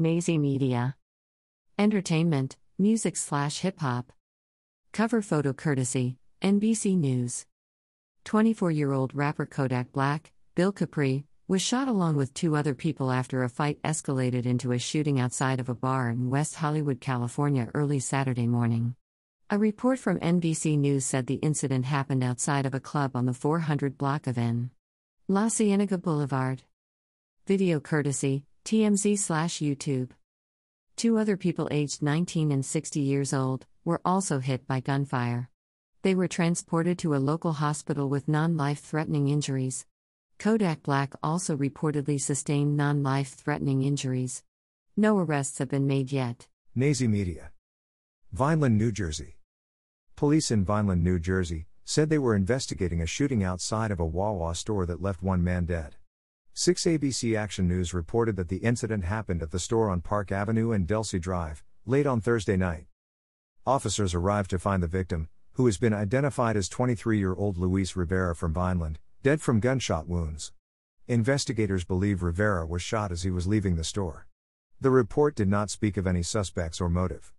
Nazy Media. Entertainment, music slash hip hop. Cover photo courtesy, NBC News. 24 year old rapper Kodak Black, Bill Kapri, was shot along with two other people after a fight escalated into a shooting outside of a bar in West Hollywood, California early Saturday morning. A report from NBC News said the incident happened outside of a club on the 400 block of N. La Cienega Boulevard. Video courtesy, TMZ slash YouTube. Two other people aged 19 and 60 years old were also hit by gunfire. They were transported to a local hospital with non life threatening injuries. Kodak Black also reportedly sustained non life threatening injuries. No arrests have been made yet. Nazy Media. Vineland, New Jersey. Police in Vineland, New Jersey, said they were investigating a shooting outside of a Wawa store that left one man dead. 6 ABC Action News reported that the incident happened at the store on Park Avenue and Delsea Drive, late on Thursday night. Officers arrived to find the victim, who has been identified as 23 year old Luis Rivera from Vineland, dead from gunshot wounds. Investigators believe Rivera was shot as he was leaving the store. The report did not speak of any suspects or motive.